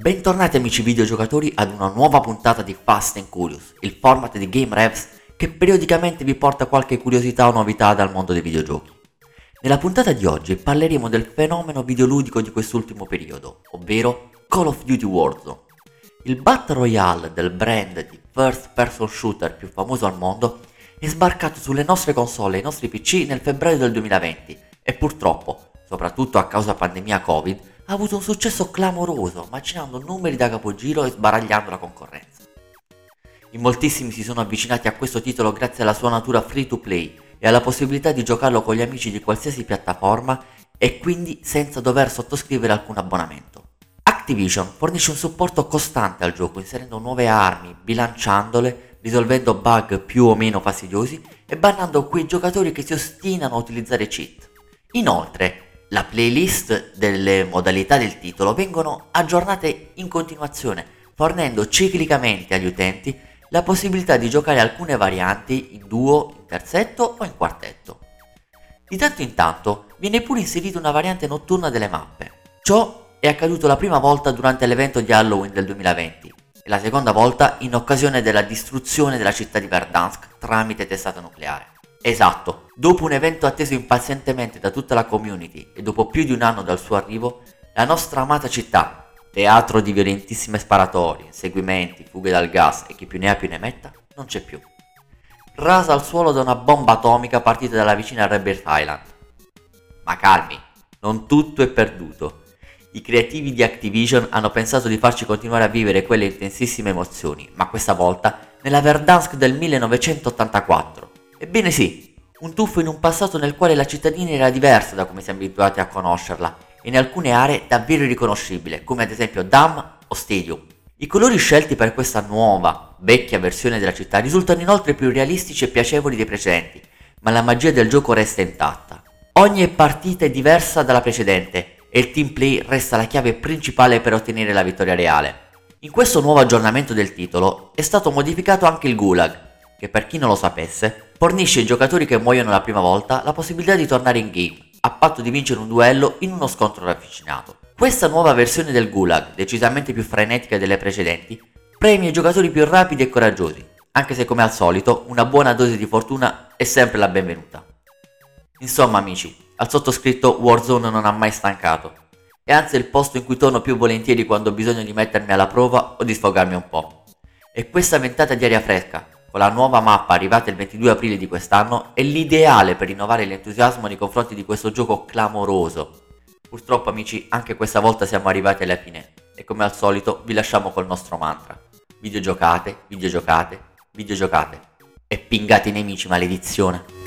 Bentornati amici videogiocatori ad una nuova puntata di Fast and Curious, il format di Game Revs che periodicamente vi porta qualche curiosità o novità dal mondo dei videogiochi. Nella puntata di oggi parleremo del fenomeno videoludico di quest'ultimo periodo, ovvero Call of Duty Warzone. Il Battle Royale del brand di first person shooter più famoso al mondo è sbarcato sulle nostre console e i nostri PC nel febbraio del 2020 e purtroppo, soprattutto a causa pandemia Covid, ha avuto un successo clamoroso, macinando numeri da capogiro e sbaragliando la concorrenza. In moltissimi si sono avvicinati a questo titolo grazie alla sua natura free to play e alla possibilità di giocarlo con gli amici di qualsiasi piattaforma e quindi senza dover sottoscrivere alcun abbonamento. Activision fornisce un supporto costante al gioco inserendo nuove armi, bilanciandole risolvendo bug più o meno fastidiosi e bannando quei giocatori che si ostinano a utilizzare cheat. Inoltre, la playlist delle modalità del titolo vengono aggiornate in continuazione, fornendo ciclicamente agli utenti la possibilità di giocare alcune varianti in duo, in terzetto o in quartetto. Di tanto in tanto viene pure inserita una variante notturna delle mappe. Ciò è accaduto la prima volta durante l'evento di Halloween del 2020, e la seconda volta in occasione della distruzione della città di Verdansk tramite testata nucleare. Esatto, dopo un evento atteso impazientemente da tutta la community e dopo più di un anno dal suo arrivo, la nostra amata città, teatro di violentissime sparatorie, inseguimenti, fughe dal gas e chi più ne ha più ne metta, non c'è più. Rasa al suolo da una bomba atomica partita dalla vicina Rebirth Island. Ma calmi, non tutto è perduto. I creativi di Activision hanno pensato di farci continuare a vivere quelle intensissime emozioni, ma questa volta nella Verdansk del 1984. Ebbene sì, un tuffo in un passato nel quale la cittadina era diversa da come siamo abituati a conoscerla, e in alcune aree davvero irriconoscibile, come ad esempio Dam o Stadium. I colori scelti per questa nuova, vecchia versione della città risultano inoltre più realistici e piacevoli dei precedenti, ma la magia del gioco resta intatta. Ogni partita è diversa dalla precedente e il team play resta la chiave principale per ottenere la vittoria reale. In questo nuovo aggiornamento del titolo è stato modificato anche il Gulag, che per chi non lo sapesse, fornisce ai giocatori che muoiono la prima volta la possibilità di tornare in game, a patto di vincere un duello in uno scontro ravvicinato. Questa nuova versione del Gulag, decisamente più frenetica delle precedenti, premia i giocatori più rapidi e coraggiosi, anche se come al solito una buona dose di fortuna è sempre la benvenuta. Insomma amici, al sottoscritto Warzone non ha mai stancato. E anzi è il posto in cui torno più volentieri quando ho bisogno di mettermi alla prova o di sfogarmi un po'. E questa ventata di aria fresca, con la nuova mappa arrivata il 22 aprile di quest'anno, è l'ideale per rinnovare l'entusiasmo nei confronti di questo gioco clamoroso. Purtroppo amici, anche questa volta siamo arrivati alla fine e come al solito vi lasciamo col nostro mantra. Videogiocate, videogiocate, videogiocate e pingate i nemici maledizione.